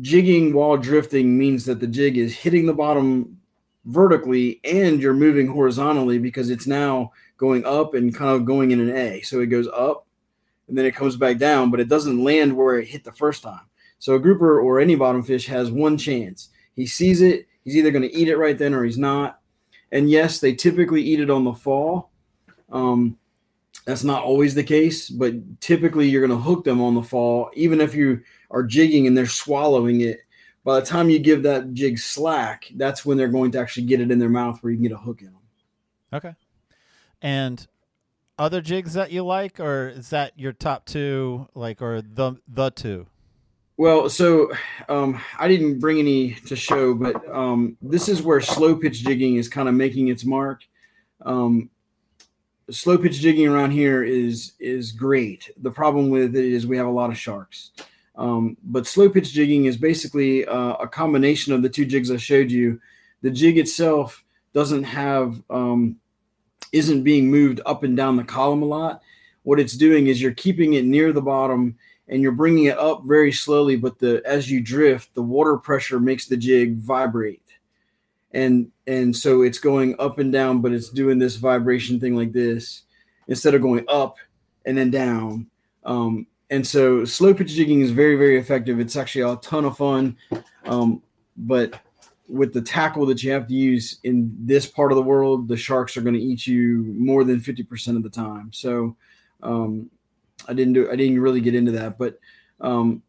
D: jigging while drifting means that the jig is hitting the bottom vertically and you're moving horizontally because it's now going up and kind of going in an A. So it goes up and then it comes back down, but it doesn't land where it hit the first time. So a grouper or any bottom fish has one chance. He sees it, he's either going to eat it right then or he's not. And yes, they typically eat it on the fall. Um, that's not always the case, but typically you're going to hook them on the fall, even if you are jigging and they're swallowing it. By the time you give that jig slack, that's when they're going to actually get it in their mouth where you can get a hook in them.
A: Okay. And other jigs that you like, or is that your top two, like, or the the two?
D: Well, so um, I didn't bring any to show, but um, this is where slow pitch jigging is kind of making its mark. Um, slow pitch jigging around here is is great. The problem with it is we have a lot of sharks. Um, but slow pitch jigging is basically uh, a combination of the two jigs I showed you. The jig itself doesn't have um, isn't being moved up and down the column a lot. What it's doing is you're keeping it near the bottom and you're bringing it up very slowly, but the as you drift, the water pressure makes the jig vibrate. And and so it's going up and down, but it's doing this vibration thing like this instead of going up and then down. Um, and so slow pitch jigging is very, very effective. It's actually a ton of fun. Um, but with the tackle that you have to use in this part of the world, the sharks are going to eat you more than 50% of the time. So um, I didn't do I didn't really get into that, but um,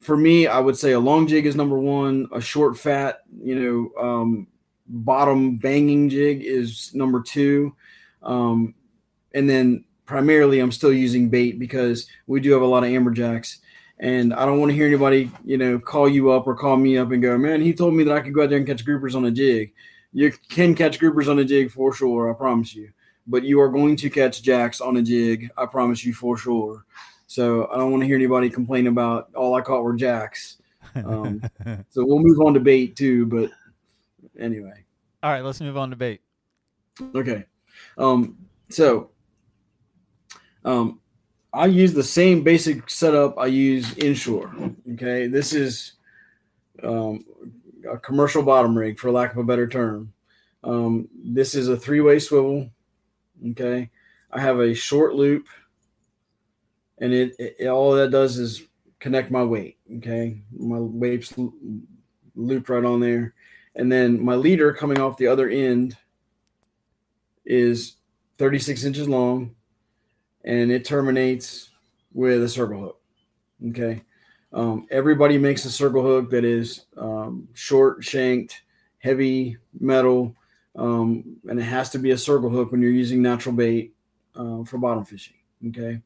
D: for me, I would say a long jig is number one. A short fat, you know, um, bottom banging jig is number two. Um, and then primarily I'm still using bait because we do have a lot of amberjacks. And I don't want to hear anybody, you know, call you up or call me up and go, man, he told me that I could go out there and catch groupers on a jig. You can catch groupers on a jig for sure, I promise you. But you are going to catch jacks on a jig, I promise you for sure. So I don't want to hear anybody complain about all I caught were jacks. Um, *laughs* so we'll move on to bait too. But anyway.
A: All right, let's move on to bait.
D: Okay. Um, so um, I use the same basic setup I use inshore. Okay, this is um, a commercial bottom rig, for lack of a better term. Um, this is a three-way swivel. Okay, I have a short loop, and it, it all that does is connect my weight. Okay, my weight's looped right on there, and then my leader coming off the other end is 36 inches long and it terminates with a circle hook. Okay. Um, everybody makes a circle hook that is um, short shanked, heavy metal, um, and it has to be a circle hook when you're using natural bait uh, for bottom fishing. Okay.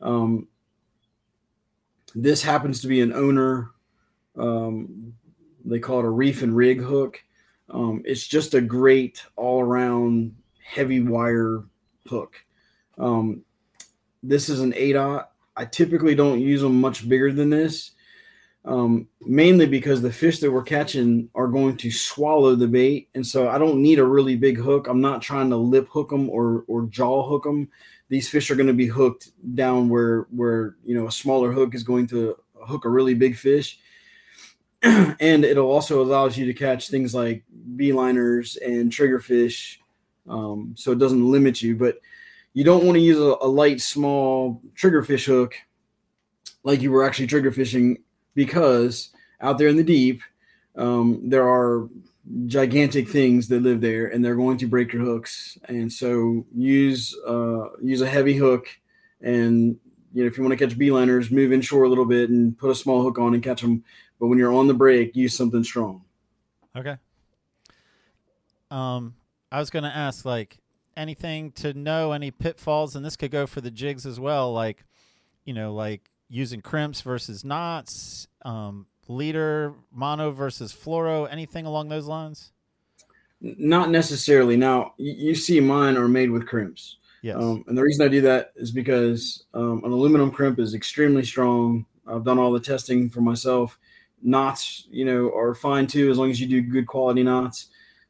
D: Um, this happens to be an owner. Um, they call it a reef and rig hook. Um, it's just a great all around heavy wire hook. Um, this is an 8 I typically don't use them much bigger than this, um, mainly because the fish that we're catching are going to swallow the bait. And so I don't need a really big hook. I'm not trying to lip hook them or, or jaw hook them. These fish are going to be hooked down where, where, you know, a smaller hook is going to hook a really big fish. *clears throat* and it'll also allows you to catch things like beeliners and triggerfish. Um, so it doesn't limit you, but you don't want to use a, a light, small triggerfish hook like you were actually trigger fishing because out there in the deep, um, there are gigantic things that live there and they're going to break your hooks. And so use uh, use a heavy hook and you know if you want to catch beeliners, move inshore a little bit and put a small hook on and catch them. But when you're on the break, use something strong.
A: Okay. Um, I was going to ask, like, anything to know any pitfalls, and this could go for the jigs as well, like you know, like using crimps versus knots, um, leader mono versus fluoro, anything along those lines?
D: Not necessarily. Now you see mine are made with crimps.
A: Yes.
D: Um, and the reason I do that is because um, an aluminum crimp is extremely strong. I've done all the testing for myself. Knots, you know, are fine too as long as you do good quality knots.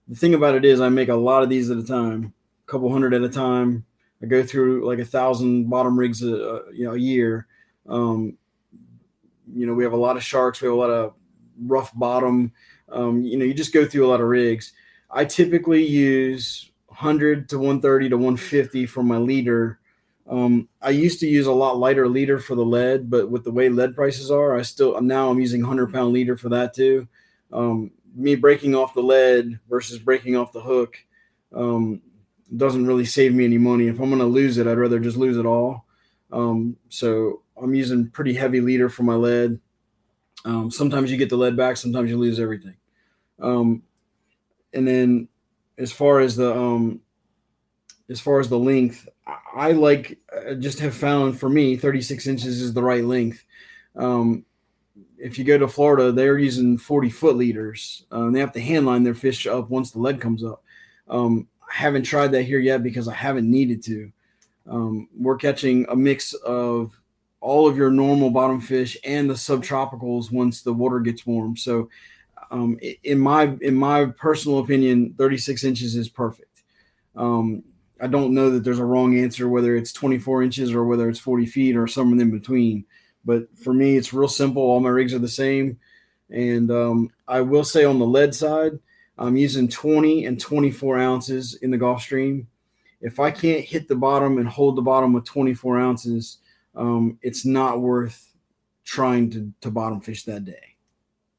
D: The thing about it is, I make a lot of these at a time couple hundred at a time. I go through like a thousand bottom rigs a, you know a year. Um, you know, we have a lot of sharks. We have a lot of rough bottom. Um, you know, you just go through a lot of rigs. I typically use 100 to 130 to 150 for my leader. Um, I used to use a lot lighter leader for the lead, but with the way lead prices are, I still now I'm using 100 pound leader for that too. Um, me breaking off the lead versus breaking off the hook. Um, doesn't really save me any money. If I'm going to lose it, I'd rather just lose it all. Um, so I'm using pretty heavy leader for my lead. Um, sometimes you get the lead back, sometimes you lose everything. Um, and then as far as the um, as far as the length, I like I just have found for me 36 inches is the right length. Um, if you go to Florida, they're using 40 foot leaders. Uh, they have to hand line their fish up once the lead comes up. Um, I haven't tried that here yet because I haven't needed to. Um, we're catching a mix of all of your normal bottom fish and the subtropicals once the water gets warm. So, um, in my in my personal opinion, 36 inches is perfect. Um, I don't know that there's a wrong answer whether it's 24 inches or whether it's 40 feet or somewhere in between. But for me, it's real simple. All my rigs are the same. And um, I will say on the lead side, I'm using 20 and 24 ounces in the Gulfstream. If I can't hit the bottom and hold the bottom with 24 ounces, um, it's not worth trying to, to bottom fish that day.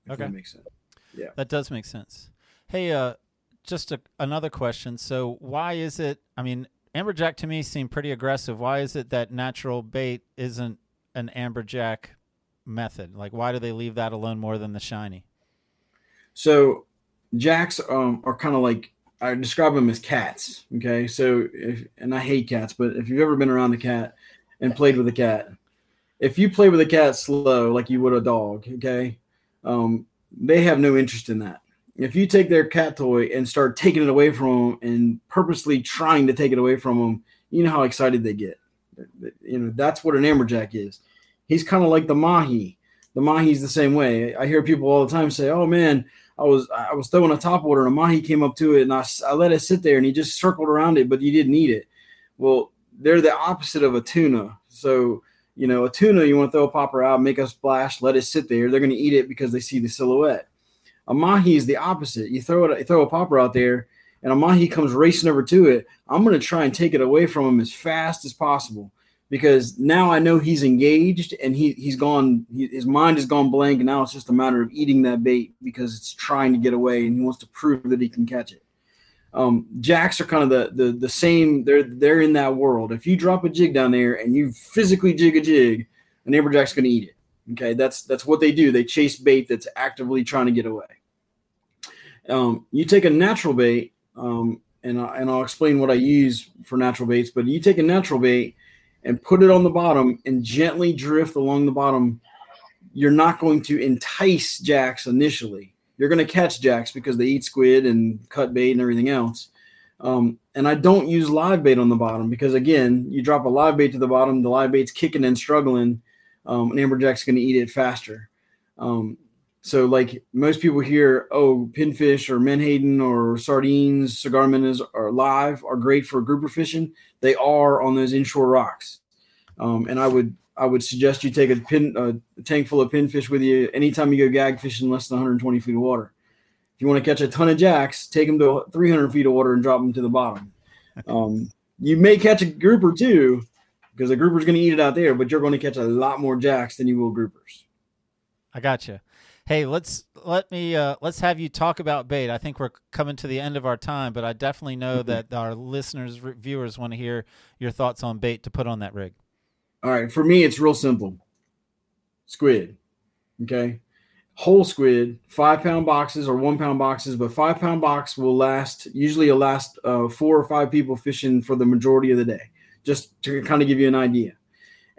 A: okay.
D: That makes sense. Yeah.
A: That does make sense. Hey, uh, just a, another question. So, why is it? I mean, amberjack to me seem pretty aggressive. Why is it that natural bait isn't an amberjack method? Like, why do they leave that alone more than the shiny?
D: So, jacks um, are kind of like I describe them as cats. Okay, so if and I hate cats, but if you've ever been around a cat and played with a cat, if you play with a cat slow like you would a dog, okay, um, they have no interest in that. If you take their cat toy and start taking it away from them and purposely trying to take it away from them, you know how excited they get. You know that's what an amberjack is. He's kind of like the mahi. The mahi's the same way. I hear people all the time say, "Oh man." I was I was throwing a top water and a mahi came up to it and I, I let it sit there and he just circled around it, but you didn't eat it. Well, they're the opposite of a tuna. So, you know, a tuna, you want to throw a popper out, make a splash, let it sit there. They're going to eat it because they see the silhouette. A mahi is the opposite. You throw it, you throw a popper out there, and a mahi comes racing over to it. I'm going to try and take it away from him as fast as possible because now I know he's engaged and he he's gone. He, his mind has gone blank, and now it's just a matter of eating that bait because it's trying to get away, and he wants to prove that he can catch it. Um, jacks are kind of the, the the same. They're they're in that world. If you drop a jig down there and you physically jig a jig, an amberjack's going to eat it. Okay, that's that's what they do. They chase bait that's actively trying to get away. Um, you take a natural bait, um, and I, and I'll explain what I use for natural baits. But you take a natural bait and put it on the bottom and gently drift along the bottom, you're not going to entice jacks initially. You're going to catch jacks because they eat squid and cut bait and everything else. Um, and I don't use live bait on the bottom because again, you drop a live bait to the bottom, the live bait's kicking and struggling, um, and amberjack's going to eat it faster. Um, so like most people hear, oh, pinfish or menhaden or sardines, cigar minnows are live, are great for grouper fishing. They are on those inshore rocks. Um, and I would I would suggest you take a pin a tank full of pinfish with you anytime you go gag fishing less than 120 feet of water. If you want to catch a ton of jacks, take them to 300 feet of water and drop them to the bottom. Um, you may catch a grouper too, because a grouper's going to eat it out there, but you're going to catch a lot more jacks than you will groupers.
A: I got you. Hey, let's let me uh, let's have you talk about bait. I think we're coming to the end of our time, but I definitely know mm-hmm. that our listeners, viewers, want to hear your thoughts on bait to put on that rig.
D: All right, for me, it's real simple. Squid, okay, whole squid, five pound boxes or one pound boxes, but five pound box will last. Usually, it'll last uh, four or five people fishing for the majority of the day. Just to kind of give you an idea.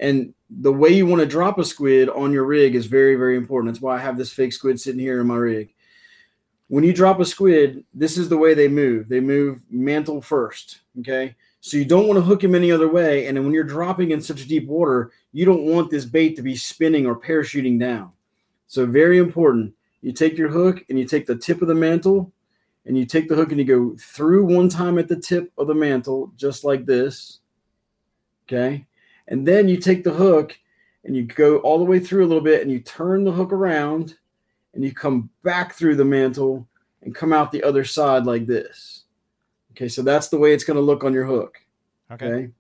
D: And the way you want to drop a squid on your rig is very, very important. That's why I have this fake squid sitting here in my rig. When you drop a squid, this is the way they move. They move mantle first. Okay. So you don't want to hook him any other way. And then when you're dropping in such deep water, you don't want this bait to be spinning or parachuting down. So very important. You take your hook and you take the tip of the mantle and you take the hook and you go through one time at the tip of the mantle, just like this. Okay. And then you take the hook and you go all the way through a little bit and you turn the hook around and you come back through the mantle and come out the other side like this. Okay, so that's the way it's going to look on your hook. Okay. okay.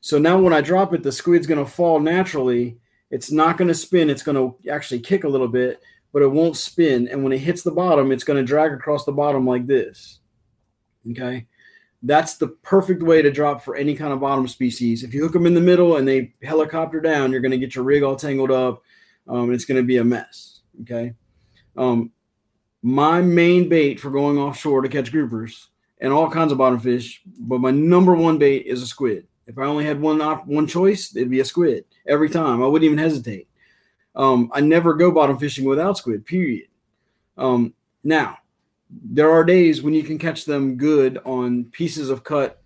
D: So now when I drop it, the squid's going to fall naturally. It's not going to spin. It's going to actually kick a little bit, but it won't spin. And when it hits the bottom, it's going to drag across the bottom like this. Okay that's the perfect way to drop for any kind of bottom species. If you hook them in the middle and they helicopter down, you're going to get your rig all tangled up. Um, it's going to be a mess. Okay. Um, my main bait for going offshore to catch groupers and all kinds of bottom fish, but my number one bait is a squid. If I only had one op- one choice, it'd be a squid every time. I wouldn't even hesitate. Um, I never go bottom fishing without squid. Period. Um, now, there are days when you can catch them good on pieces of cut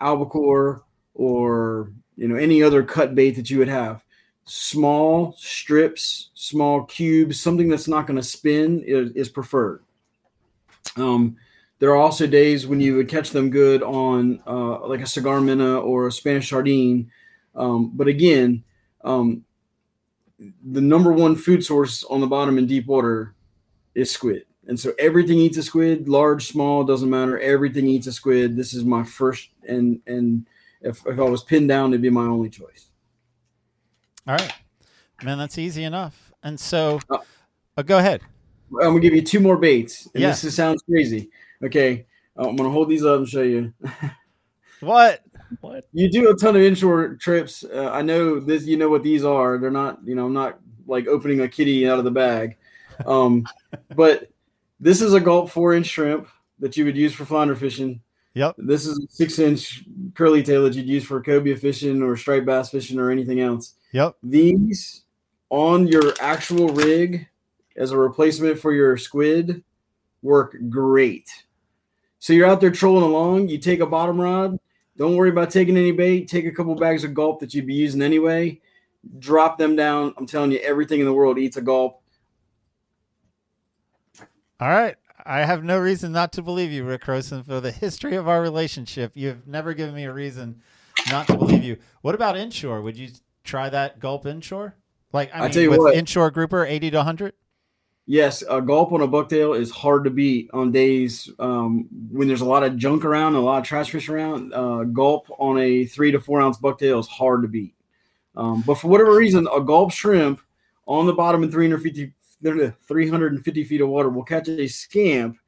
D: albacore or you know any other cut bait that you would have. Small strips small cubes something that's not going to spin is, is preferred. Um, there are also days when you would catch them good on uh, like a cigar minnow or a spanish sardine. Um, but again um, the number one food source on the bottom in deep water is squid and so everything eats a squid, large, small, doesn't matter. Everything eats a squid. This is my first, and and if, if I was pinned down, it'd be my only choice.
A: All right, man, that's easy enough. And so, uh, uh, go ahead.
D: I'm gonna give you two more baits. And yeah. this sounds crazy. Okay, uh, I'm gonna hold these up and show you. *laughs*
A: what? What?
D: You do a ton of inshore trips. Uh, I know this. You know what these are. They're not. You know, I'm not like opening a kitty out of the bag. Um, *laughs* but this is a gulp four inch shrimp. that you would use for flounder fishing.
A: Yep.
D: This is a six inch curly tail that you'd use for cobia fishing or striped bass fishing or anything else.
A: Yep.
D: These on your actual rig as a replacement for your squid work great. So you're out there trolling along, you take a bottom rod, don't worry about taking any bait, take a couple bags of gulp that you'd be using anyway, drop them down. I'm telling you, everything in the world eats a gulp.
A: All right. I have no reason not to believe you, Rick Croson, for the history of our relationship. You've never given me a reason not to believe you. What about inshore? Would you try that gulp inshore? Like I,
D: I
A: mean,
D: tell you
A: with
D: what.
A: inshore grouper, eighty to hundred.
D: Yes, a gulp on a bucktail is hard to beat on days um, when there's a lot of junk around, a lot of trash fish around. Uh, gulp on a three to four ounce bucktail is hard to beat. Um, but for whatever reason, a gulp shrimp on the bottom in 350, 350 feet of water will catch a scamp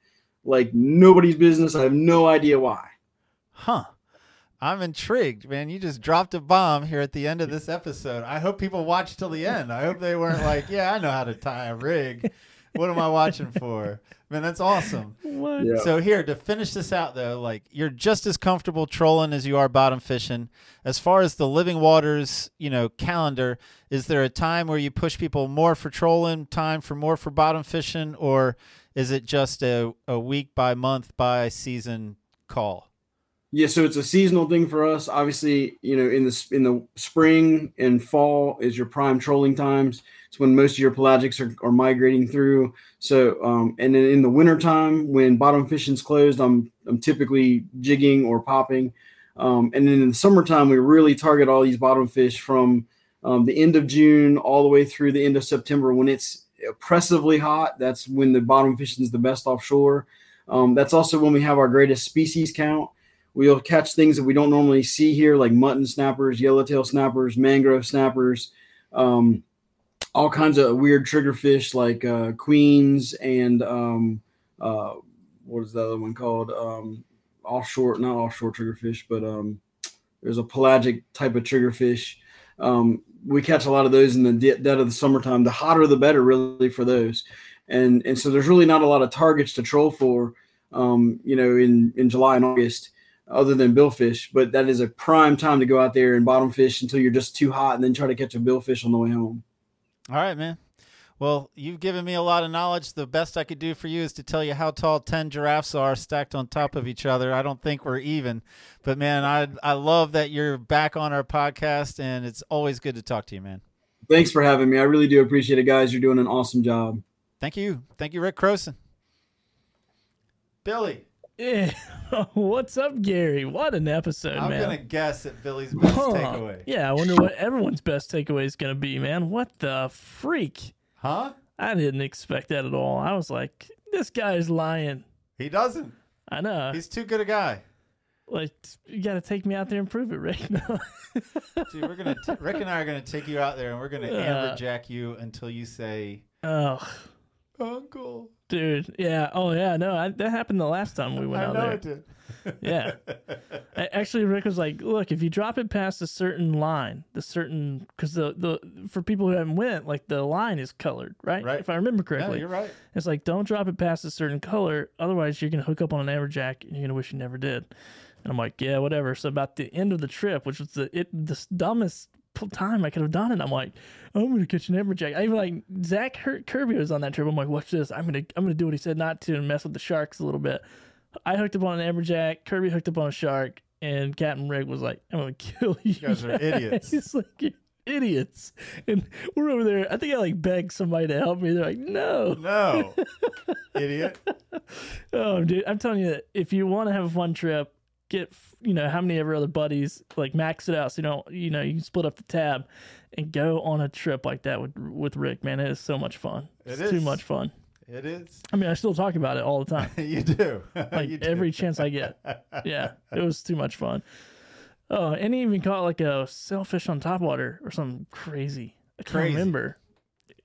D: like nobody's business. I have no idea why.
A: Huh. I'm intrigued, man. You just dropped a bomb here at the end of this episode. I hope people watch till the end. I hope they weren't like, yeah, I know how to tie a rig. What am I watching for? Man, that's awesome.
B: What?
D: Yeah.
A: So here to finish this out though, like you're just as comfortable trolling as you are bottom fishing. As far as the living waters, you know, calendar, is there a time where you push people more for trolling, time for more for bottom fishing, or is it just a, a week by month by season call?
D: Yeah, so it's a seasonal thing for us. Obviously, you know, in the in the spring and fall is your prime trolling times. It's when most of your pelagics are, are migrating through. So, um, and then in the wintertime when bottom fishing's closed, I'm I'm typically jigging or popping. Um, and then in the summertime, we really target all these bottom fish from um, the end of June all the way through the end of September when it's oppressively hot. That's when the bottom fishing is the best offshore. Um, that's also when we have our greatest species count. We'll catch things that we don't normally see here, like mutton snappers, yellowtail snappers, mangrove snappers, um, all kinds of weird trigger fish like uh, queens and um, uh, what is the other one called? Um, offshore, not offshore triggerfish, but um, there's a pelagic type of triggerfish. Um, we catch a lot of those in the de- dead of the summertime. The hotter, the better, really, for those. And and so there's really not a lot of targets to troll for, um, you know, in in July and August other than billfish, but that is a prime time to go out there and bottom fish until you're just too hot and then try to catch a billfish on the way home.
A: All right, man. Well, you've given me a lot of knowledge. The best I could do for you is to tell you how tall 10 giraffes are stacked on top of each other. I don't think we're even. But, man, I, I love that you're back on our podcast, and it's always good to talk to you, man.
D: Thanks for having me. I really do appreciate it, guys. You're doing an awesome job.
A: Thank you. Thank you, Rick Croson. Billy,
B: Yeah. *laughs* What's up, Gary? What an episode, man.
A: I'm going to guess at Billy's best
B: Huh.
A: takeaway.
B: Yeah, I wonder what everyone's best takeaway is going to be, man. What the freak?
A: Huh?
B: I didn't expect that at all. I was like, this guy's lying.
A: He doesn't.
B: I know.
A: He's too good a guy.
B: like, you got to take me out there and prove it Rick. *laughs* now.
A: Dude, we're gonna t- Rick and I are gonna take you out there and we're gonna
B: Uh.
A: amberjack you until you say
B: oh,
A: Uncle.
B: Dude. Yeah. Oh, yeah. No, I, that happened the last time we went
A: I
B: out
A: know
B: there.
A: it did. *laughs*
B: Yeah. A- Actually, Rick was like, "Look, if you drop it past a certain line, the certain because the the for people who haven't went, like the line is colored, right?
A: Right.
B: If I remember correctly,
A: you're right.
B: it's like don't drop it past a certain color, otherwise you're gonna hook up on an amberjack and you're gonna wish you never did." And I'm like, "Yeah, whatever." So about the end of the trip, which was the it the dumbest time I could have done it, I'm like, "I'm gonna catch an amberjack." I even like Zach Her- Kirby was on that trip. I'm like, "Watch this! I'm gonna I'm gonna do what he said not to and mess with the sharks a little bit." I hooked up on an amberjack. Kirby hooked up on a shark, and Captain Rick was like, "I'm gonna kill you."
A: You guys are idiots. *laughs*
B: He's like, "You're idiots, and we're over there. I think I like begged somebody to help me. They're like, "No."
A: No, *laughs* idiot.
B: Oh, dude, I'm telling you, if you want to have a fun trip, get you know how many of your other buddies like max it out so you don't you know you can split up the tab and go on a trip like that with with Rick. Man, it is so much fun.
A: It
B: it's too much fun.
A: It is.
B: I mean, I still talk about it all the time. *laughs*
A: you do. *laughs*
B: like
A: You do.
B: every chance I get. Yeah, it was too much fun. Oh, and he even caught like a sailfish on top water or something crazy. I can't
A: Crazy.
B: remember.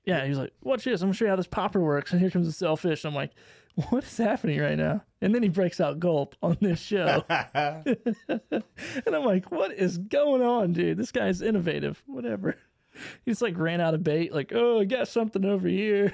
B: Yeah, he was like, "Watch this! I'm gonna show you how this popper works." And here comes the sailfish. I'm like, *laughs* "What is happening right now?" And then he breaks out gulp on this show, *laughs* *laughs* and I'm like, "What is going on, dude? This guy's innovative. Whatever." He just like ran out of bait. Like, "Oh, I got something over here."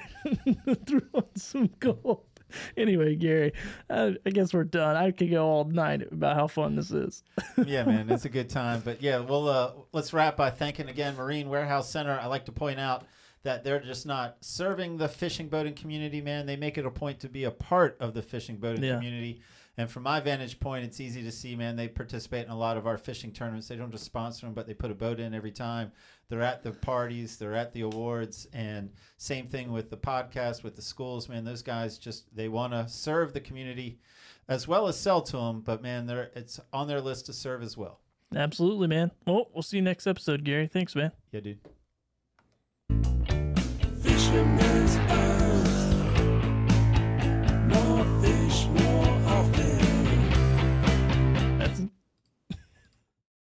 B: Threw on some gulp. anyway, Gary, I, I guess we're done. I could go all night about how fun this is.
A: yeah, man, it's a good time. But yeah, well, uh, let's wrap by thanking again Marine Warehouse Center. I like to point out that they're just not serving the fishing boating community, man. They make it a point to be a part of the fishing boating
B: Yeah.
A: community. And from my vantage point, it's easy to see, man. They participate in a lot of our fishing tournaments. They don't just sponsor them, but they put a boat in every time. They're at the parties, they're at the awards, and same thing with the podcast, with the schools, man. Those guys just they want to serve the community as well as sell to them. But man, they're it's on their list to serve as well.
B: Absolutely, man. Well, we'll see you next episode, Gary. Thanks, man.
A: Yeah, dude.
E: Fisherman's